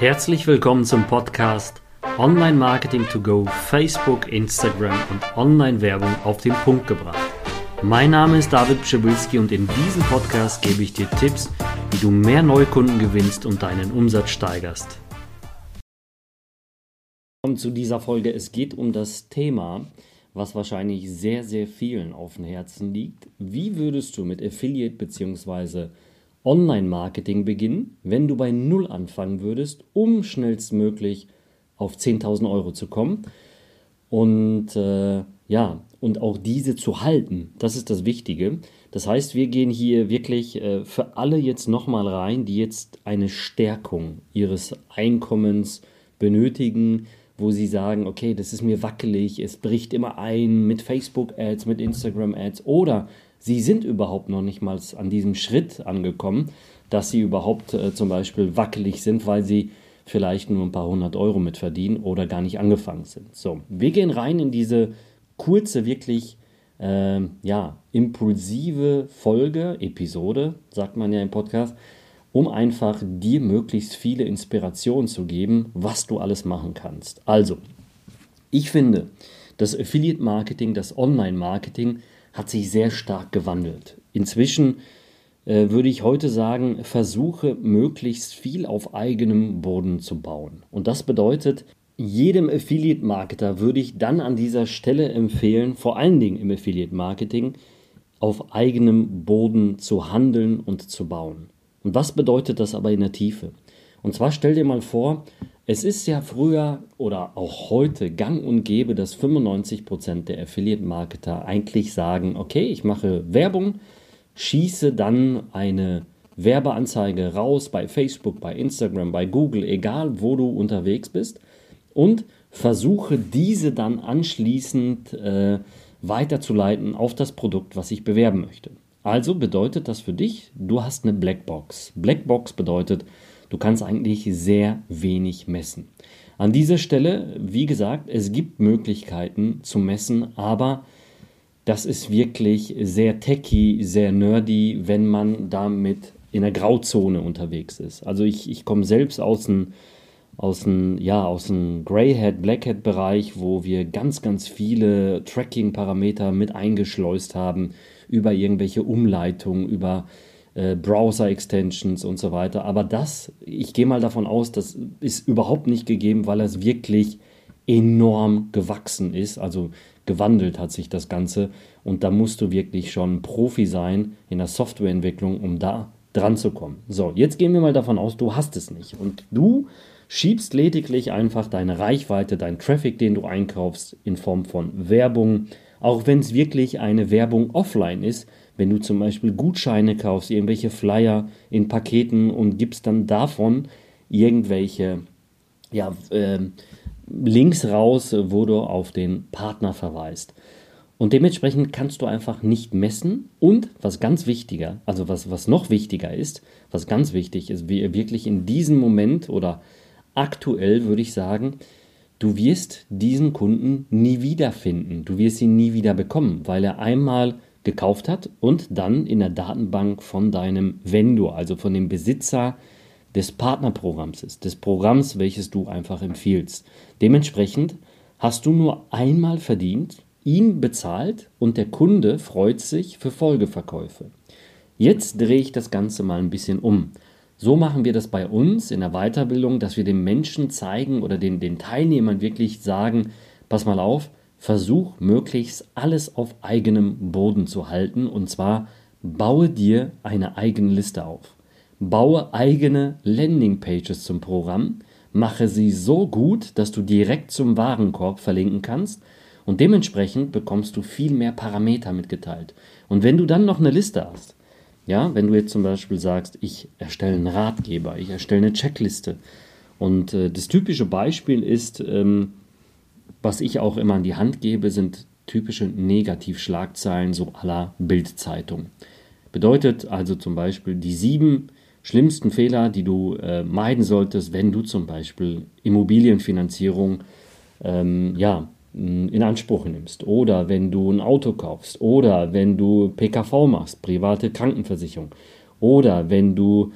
Herzlich willkommen zum Podcast Online Marketing to Go, Facebook, Instagram und Online-Werbung auf den Punkt gebracht. Mein Name ist David Pschibilski und in diesem Podcast gebe ich dir Tipps, wie du mehr Neukunden gewinnst und deinen Umsatz steigerst. Willkommen zu dieser Folge. Es geht um das Thema, was wahrscheinlich sehr, sehr vielen auf dem Herzen liegt. Wie würdest du mit Affiliate bzw. Online-Marketing beginnen, wenn du bei Null anfangen würdest, um schnellstmöglich auf 10.000 Euro zu kommen? Und äh, ja, und auch diese zu halten, das ist das Wichtige. Das heißt, wir gehen hier wirklich äh, für alle jetzt nochmal rein, die jetzt eine Stärkung ihres Einkommens benötigen, wo sie sagen, okay, das ist mir wackelig, es bricht immer ein mit Facebook-Ads, mit Instagram-Ads oder sie sind überhaupt noch nicht mal an diesem Schritt angekommen, dass sie überhaupt äh, zum Beispiel wackelig sind, weil sie vielleicht nur ein paar hundert Euro mit verdienen oder gar nicht angefangen sind. So, wir gehen rein in diese kurze, wirklich äh, ja, impulsive Folge, Episode, sagt man ja im Podcast, um einfach dir möglichst viele Inspirationen zu geben, was du alles machen kannst. Also, ich finde, das Affiliate Marketing, das Online Marketing hat sich sehr stark gewandelt. Inzwischen äh, würde ich heute sagen, versuche möglichst viel auf eigenem Boden zu bauen. Und das bedeutet, jedem Affiliate-Marketer würde ich dann an dieser Stelle empfehlen, vor allen Dingen im Affiliate-Marketing, auf eigenem Boden zu handeln und zu bauen. Und was bedeutet das aber in der Tiefe? Und zwar stell dir mal vor, es ist ja früher oder auch heute gang und gäbe, dass 95% der Affiliate-Marketer eigentlich sagen, okay, ich mache Werbung, schieße dann eine Werbeanzeige raus bei Facebook, bei Instagram, bei Google, egal wo du unterwegs bist und versuche diese dann anschließend äh, weiterzuleiten auf das Produkt, was ich bewerben möchte. Also bedeutet das für dich, du hast eine Blackbox. Blackbox bedeutet, du kannst eigentlich sehr wenig messen. An dieser Stelle, wie gesagt, es gibt Möglichkeiten zu messen, aber das ist wirklich sehr techy, sehr nerdy, wenn man damit in der Grauzone unterwegs ist. Also ich, ich komme selbst aus dem aus dem, ja, aus dem Greyhead, Blackhead Bereich, wo wir ganz, ganz viele Tracking-Parameter mit eingeschleust haben über irgendwelche Umleitungen, über äh, Browser-Extensions und so weiter. Aber das, ich gehe mal davon aus, das ist überhaupt nicht gegeben, weil es wirklich enorm gewachsen ist. Also gewandelt hat sich das Ganze. Und da musst du wirklich schon Profi sein in der Softwareentwicklung, um da dran zu kommen. So, jetzt gehen wir mal davon aus, du hast es nicht. Und du schiebst lediglich einfach deine Reichweite, deinen Traffic, den du einkaufst, in Form von Werbung, auch wenn es wirklich eine Werbung offline ist, wenn du zum Beispiel Gutscheine kaufst, irgendwelche Flyer in Paketen und gibst dann davon irgendwelche ja, äh, Links raus, wo du auf den Partner verweist. Und dementsprechend kannst du einfach nicht messen. Und was ganz wichtiger, also was, was noch wichtiger ist, was ganz wichtig ist, wie wirklich in diesem Moment oder aktuell würde ich sagen, du wirst diesen Kunden nie wiederfinden. Du wirst ihn nie wieder bekommen, weil er einmal gekauft hat und dann in der Datenbank von deinem Vendor, also von dem Besitzer des Partnerprogramms ist, des Programms, welches du einfach empfiehlst. Dementsprechend hast du nur einmal verdient, ihn bezahlt und der Kunde freut sich für Folgeverkäufe. Jetzt drehe ich das Ganze mal ein bisschen um. So machen wir das bei uns in der Weiterbildung, dass wir den Menschen zeigen oder den, den Teilnehmern wirklich sagen, pass mal auf, versuch möglichst alles auf eigenem Boden zu halten und zwar baue dir eine eigene Liste auf. Baue eigene Landingpages zum Programm, mache sie so gut, dass du direkt zum Warenkorb verlinken kannst und dementsprechend bekommst du viel mehr Parameter mitgeteilt. Und wenn du dann noch eine Liste hast, ja, wenn du jetzt zum Beispiel sagst, ich erstelle einen Ratgeber, ich erstelle eine Checkliste. Und äh, das typische Beispiel ist, ähm, was ich auch immer an die Hand gebe, sind typische Negativschlagzeilen, so aller Bildzeitung. Bedeutet also zum Beispiel die sieben schlimmsten Fehler, die du äh, meiden solltest, wenn du zum Beispiel Immobilienfinanzierung ähm, ja, in Anspruch nimmst. Oder wenn du ein Auto kaufst. Oder wenn du PKV machst, private Krankenversicherung. Oder wenn du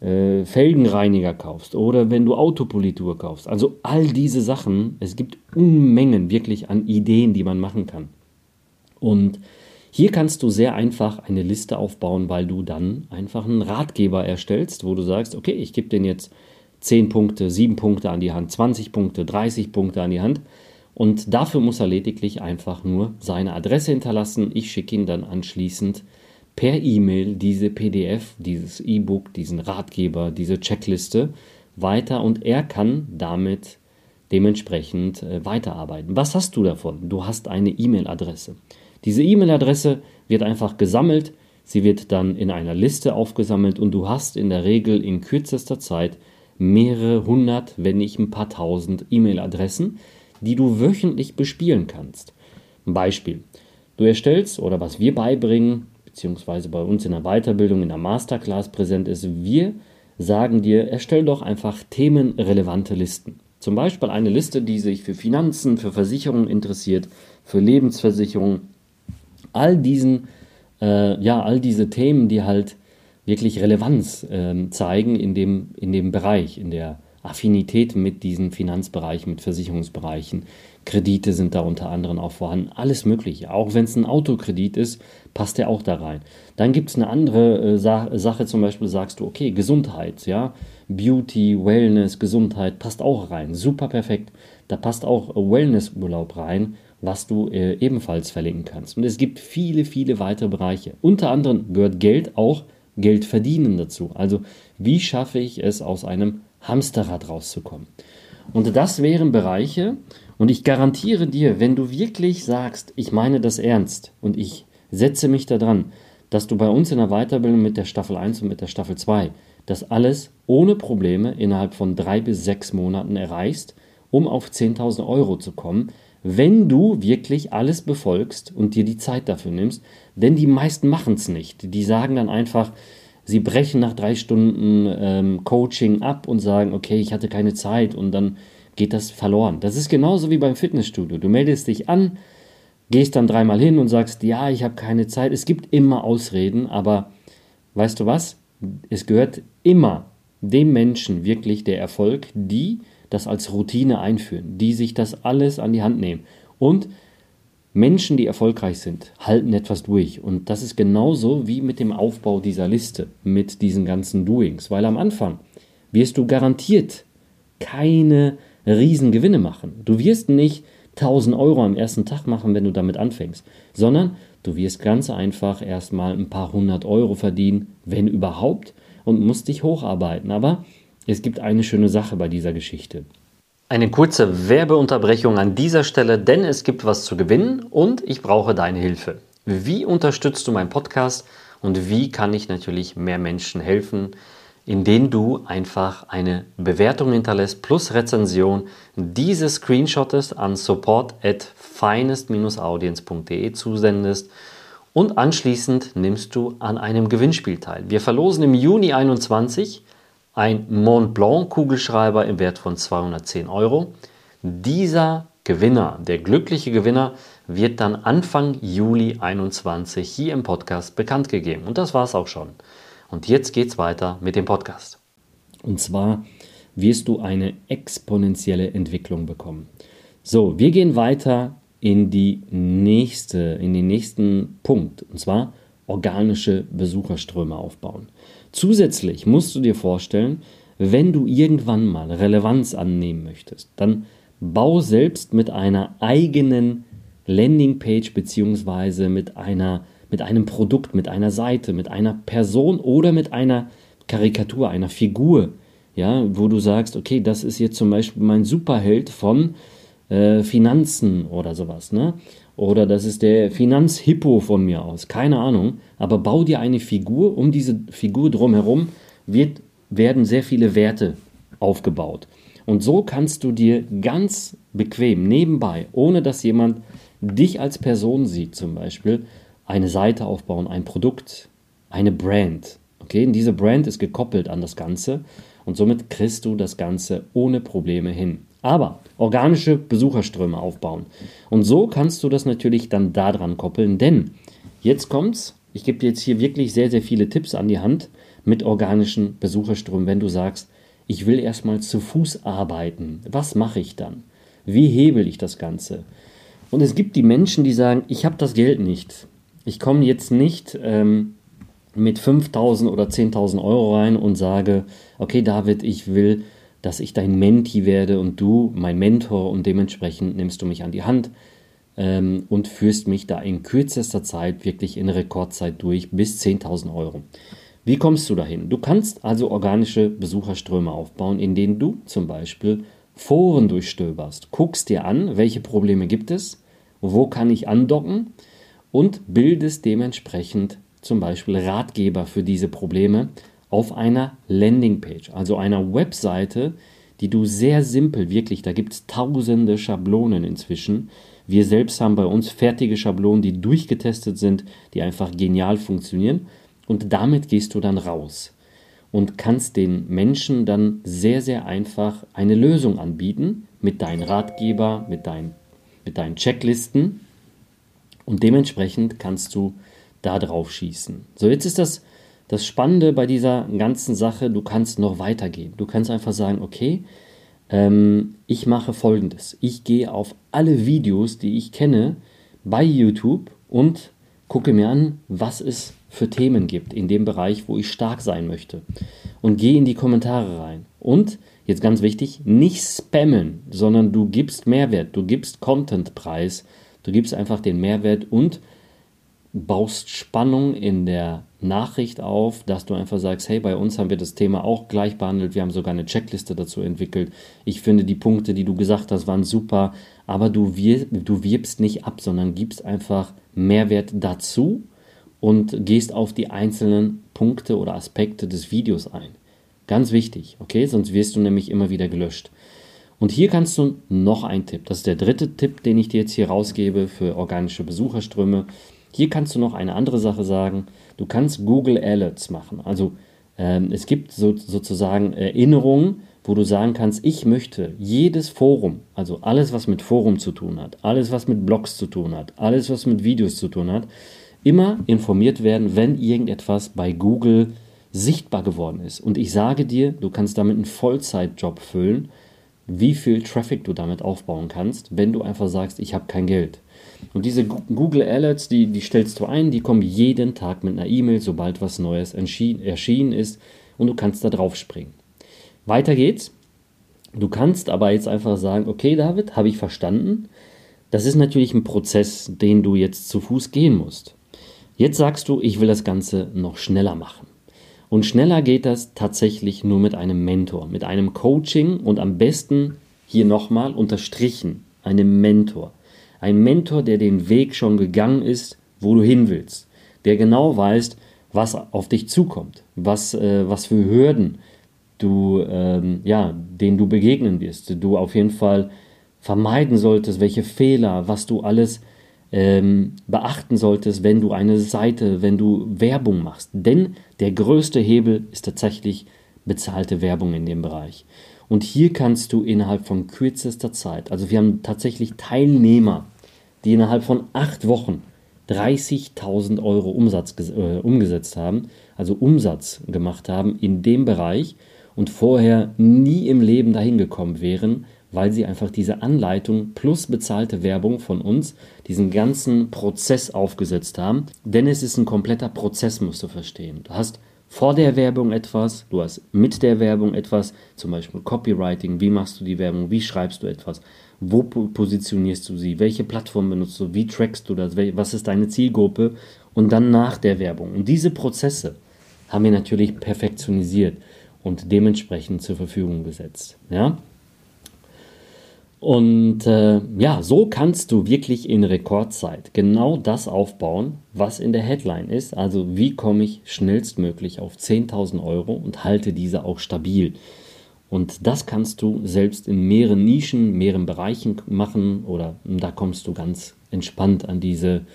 äh, Felgenreiniger kaufst oder wenn du Autopolitur kaufst. Also all diese Sachen, es gibt Unmengen wirklich an Ideen, die man machen kann. Und hier kannst du sehr einfach eine Liste aufbauen, weil du dann einfach einen Ratgeber erstellst, wo du sagst, okay, ich gebe den jetzt 10 Punkte, 7 Punkte an die Hand, 20 Punkte, 30 Punkte an die Hand. Und dafür muss er lediglich einfach nur seine Adresse hinterlassen. Ich schicke ihn dann anschließend per E-Mail diese PDF, dieses E-Book, diesen Ratgeber, diese Checkliste weiter und er kann damit dementsprechend äh, weiterarbeiten. Was hast du davon? Du hast eine E-Mail-Adresse. Diese E-Mail-Adresse wird einfach gesammelt, sie wird dann in einer Liste aufgesammelt und du hast in der Regel in kürzester Zeit mehrere hundert, wenn nicht ein paar tausend E-Mail-Adressen, die du wöchentlich bespielen kannst. Beispiel. Du erstellst oder was wir beibringen, beziehungsweise bei uns in der Weiterbildung, in der Masterclass präsent ist, wir sagen dir, erstell doch einfach themenrelevante Listen. Zum Beispiel eine Liste, die sich für Finanzen, für Versicherungen interessiert, für Lebensversicherungen, all diesen, äh, ja, all diese Themen, die halt wirklich Relevanz äh, zeigen in dem, in dem Bereich, in der Affinität mit diesen Finanzbereichen, mit Versicherungsbereichen. Kredite sind da unter anderem auch vorhanden. Alles Mögliche. Auch wenn es ein Autokredit ist, passt der auch da rein. Dann gibt es eine andere äh, Sa Sache, zum Beispiel sagst du, okay, Gesundheit, ja, Beauty, Wellness, Gesundheit passt auch rein. Super perfekt. Da passt auch Wellnessurlaub rein, was du äh, ebenfalls verlinken kannst. Und es gibt viele, viele weitere Bereiche. Unter anderem gehört Geld auch Geld verdienen dazu. Also wie schaffe ich es aus einem Hamsterrad rauszukommen. Und das wären Bereiche, und ich garantiere dir, wenn du wirklich sagst, ich meine das ernst und ich setze mich daran, dass du bei uns in der Weiterbildung mit der Staffel 1 und mit der Staffel 2 das alles ohne Probleme innerhalb von drei bis sechs Monaten erreichst, um auf 10.000 Euro zu kommen, wenn du wirklich alles befolgst und dir die Zeit dafür nimmst. Denn die meisten machen es nicht. Die sagen dann einfach, sie brechen nach drei Stunden ähm, Coaching ab und sagen, okay, ich hatte keine Zeit und dann geht das verloren. Das ist genauso wie beim Fitnessstudio. Du meldest dich an, gehst dann dreimal hin und sagst, ja, ich habe keine Zeit. Es gibt immer Ausreden, aber weißt du was? Es gehört immer dem Menschen wirklich der Erfolg, die das als Routine einführen, die sich das alles an die Hand nehmen. Und Menschen, die erfolgreich sind, halten etwas durch. Und das ist genauso wie mit dem Aufbau dieser Liste, mit diesen ganzen Doings. Weil am Anfang wirst du garantiert keine Riesengewinne machen. Du wirst nicht 1000 Euro am ersten Tag machen, wenn du damit anfängst, sondern du wirst ganz einfach erstmal ein paar hundert Euro verdienen, wenn überhaupt, und musst dich hocharbeiten. Aber es gibt eine schöne Sache bei dieser Geschichte. Eine kurze Werbeunterbrechung an dieser Stelle, denn es gibt was zu gewinnen und ich brauche deine Hilfe. Wie unterstützt du meinen Podcast und wie kann ich natürlich mehr Menschen helfen, indem du einfach eine Bewertung hinterlässt plus Rezension, diese screenshottest an support at finest-audience.de zusendest und anschließend nimmst du an einem Gewinnspiel teil. Wir verlosen im Juni 21 ein Mont Blanc Kugelschreiber im Wert von 210 Euro. Dieser Gewinner, der glückliche Gewinner, wird dann Anfang Juli 21 hier im Podcast bekannt gegeben. Und das war es auch schon. Und jetzt geht es weiter mit dem Podcast. Und zwar wirst du eine exponentielle Entwicklung bekommen. So, wir gehen weiter in die nächste, in den nächsten Punkt. Und zwar organische Besucherströme aufbauen. Zusätzlich musst du dir vorstellen, wenn du irgendwann mal Relevanz annehmen möchtest, dann bau selbst mit einer eigenen Landingpage beziehungsweise mit einer mit einem Produkt, mit einer Seite, mit einer Person oder mit einer Karikatur, einer Figur, ja, wo du sagst, okay, das ist jetzt zum Beispiel mein Superheld von äh, Finanzen oder sowas, ne? Oder das ist der Finanzhippo von mir aus, keine Ahnung. Aber bau dir eine Figur, um diese Figur drumherum wird, werden sehr viele Werte aufgebaut. Und so kannst du dir ganz bequem nebenbei, ohne dass jemand dich als Person sieht, zum Beispiel, eine Seite aufbauen, ein Produkt, eine Brand. Okay, und diese Brand ist gekoppelt an das Ganze und somit kriegst du das Ganze ohne Probleme hin. Aber organische Besucherströme aufbauen. Und so kannst du das natürlich dann daran koppeln, denn jetzt kommt's. Ich gebe dir jetzt hier wirklich sehr, sehr viele Tipps an die Hand. mit organischen Besucherströmen, wenn du sagst, ich will erstmal zu Fuß arbeiten. Was mache ich dann? Wie hebel ich das Ganze? Und es gibt die Menschen, die sagen, ich habe das Geld nicht. Ich komme jetzt nicht ähm, mit 5.000 oder 10.000 Euro rein und sage, okay David, ich will, dass ich dein Menti werde und du mein Mentor und dementsprechend nimmst du mich an die Hand ähm, und führst mich da in kürzester Zeit wirklich in Rekordzeit durch bis 10.000 Euro. Wie kommst du dahin? Du kannst also organische Besucherströme aufbauen, in denen du zum Beispiel Foren durchstöberst, guckst dir an, welche Probleme gibt es, wo kann ich andocken und bildest dementsprechend zum Beispiel Ratgeber für diese Probleme auf einer Landingpage, also einer Webseite, die du sehr simpel, wirklich, da gibt es tausende Schablonen inzwischen. Wir selbst haben bei uns fertige Schablonen, die durchgetestet sind, die einfach genial funktionieren. Und damit gehst du dann raus und kannst den Menschen dann sehr, sehr einfach eine Lösung anbieten mit deinen Ratgeber, mit deinen, mit deinen Checklisten. Und dementsprechend kannst du da drauf schießen. So, jetzt ist das, das Spannende bei dieser ganzen Sache, du kannst noch weitergehen. Du kannst einfach sagen, okay, ähm, ich mache folgendes. Ich gehe auf alle Videos, die ich kenne, bei YouTube und gucke mir an, was es für Themen gibt in dem Bereich, wo ich stark sein möchte. Und gehe in die Kommentare rein. Und, jetzt ganz wichtig, nicht spammen, sondern du gibst Mehrwert, du gibst Contentpreis, du gibst einfach den Mehrwert und baust Spannung in der Nachricht auf, dass du einfach sagst, hey, bei uns haben wir das Thema auch gleich behandelt, wir haben sogar eine Checkliste dazu entwickelt. Ich finde die Punkte, die du gesagt hast, waren super, aber du, wir, du wirbst nicht ab, sondern gibst einfach Mehrwert dazu und gehst auf die einzelnen Punkte oder Aspekte des Videos ein. Ganz wichtig, okay? Sonst wirst du nämlich immer wieder gelöscht. Und hier kannst du noch einen Tipp, das ist der dritte Tipp, den ich dir jetzt hier rausgebe für organische Besucherströme hier kannst du noch eine andere Sache sagen. Du kannst Google Alerts machen. Also ähm, es gibt so, sozusagen Erinnerungen, wo du sagen kannst, ich möchte jedes Forum, also alles, was mit Forum zu tun hat, alles, was mit Blogs zu tun hat, alles, was mit Videos zu tun hat, immer informiert werden, wenn irgendetwas bei Google sichtbar geworden ist. Und ich sage dir, du kannst damit einen Vollzeitjob füllen, wie viel Traffic du damit aufbauen kannst, wenn du einfach sagst, ich habe kein Geld. Und diese Google Alerts, die, die stellst du ein, die kommen jeden Tag mit einer E-Mail, sobald was Neues erschienen ist und du kannst da drauf springen. Weiter geht's. Du kannst aber jetzt einfach sagen, okay David, habe ich verstanden. Das ist natürlich ein Prozess, den du jetzt zu Fuß gehen musst. Jetzt sagst du, ich will das Ganze noch schneller machen. Und schneller geht das tatsächlich nur mit einem Mentor, mit einem Coaching und am besten hier nochmal unterstrichen, einem Mentor. Ein Mentor, der den Weg schon gegangen ist, wo du hin willst. Der genau weiß, was auf dich zukommt, was, äh, was für Hürden du, ähm, ja, denen du begegnen wirst. Du auf jeden Fall vermeiden solltest, welche Fehler, was du alles ähm, beachten solltest, wenn du eine Seite, wenn du Werbung machst. Denn der größte Hebel ist tatsächlich bezahlte Werbung in dem Bereich. Und hier kannst du innerhalb von kürzester Zeit, also wir haben tatsächlich Teilnehmer, die innerhalb von acht Wochen 30.000 Euro Umsatz äh, umgesetzt haben, also Umsatz gemacht haben in dem Bereich und vorher nie im Leben dahin gekommen wären, weil sie einfach diese Anleitung plus bezahlte Werbung von uns, diesen ganzen Prozess aufgesetzt haben. Denn es ist ein kompletter Prozess, musst du verstehen. Du hast vor der Werbung etwas, du hast mit der Werbung etwas, zum Beispiel Copywriting, wie machst du die Werbung, wie schreibst du etwas, wo positionierst du sie, welche Plattform benutzt du, wie trackst du das, was ist deine Zielgruppe und dann nach der Werbung. Und diese Prozesse haben wir natürlich perfektionisiert und dementsprechend zur Verfügung gesetzt. Ja? Und äh, ja, so kannst du wirklich in Rekordzeit genau das aufbauen, was in der Headline ist. Also wie komme ich schnellstmöglich auf 10.000 Euro und halte diese auch stabil. Und das kannst du selbst in mehreren Nischen, mehreren Bereichen machen oder da kommst du ganz entspannt an diese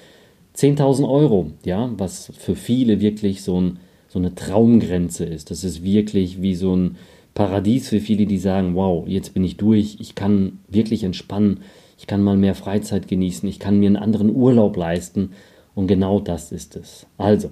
10.000 Euro, ja, was für viele wirklich so, ein, so eine Traumgrenze ist. Das ist wirklich wie so ein Paradies für viele, die sagen, wow, jetzt bin ich durch, ich kann wirklich entspannen, ich kann mal mehr Freizeit genießen, ich kann mir einen anderen Urlaub leisten und genau das ist es. Also,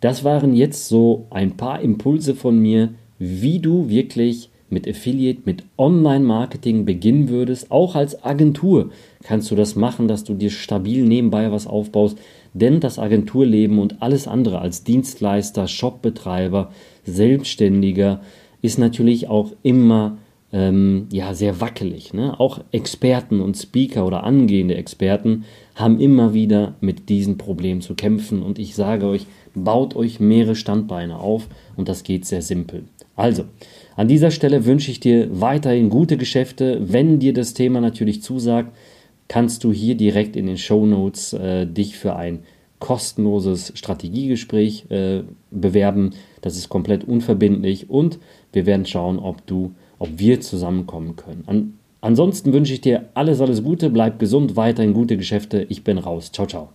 das waren jetzt so ein paar Impulse von mir, wie du wirklich mit Affiliate, mit Online-Marketing beginnen würdest. Auch als Agentur kannst du das machen, dass du dir stabil nebenbei was aufbaust. Denn das Agenturleben und alles andere als Dienstleister, Shopbetreiber, Selbstständiger ist natürlich auch immer ähm, ja, sehr wackelig. Ne? Auch Experten und Speaker oder angehende Experten haben immer wieder mit diesen Problemen zu kämpfen. Und ich sage euch, baut euch mehrere Standbeine auf und das geht sehr simpel. Also, an dieser Stelle wünsche ich dir weiterhin gute Geschäfte. Wenn dir das Thema natürlich zusagt, kannst du hier direkt in den Show Notes äh, dich für ein kostenloses Strategiegespräch äh, bewerben. Das ist komplett unverbindlich und wir werden schauen, ob du, ob wir zusammenkommen können. An, ansonsten wünsche ich dir alles, alles Gute, bleib gesund, weiterhin gute Geschäfte. Ich bin raus. Ciao, ciao.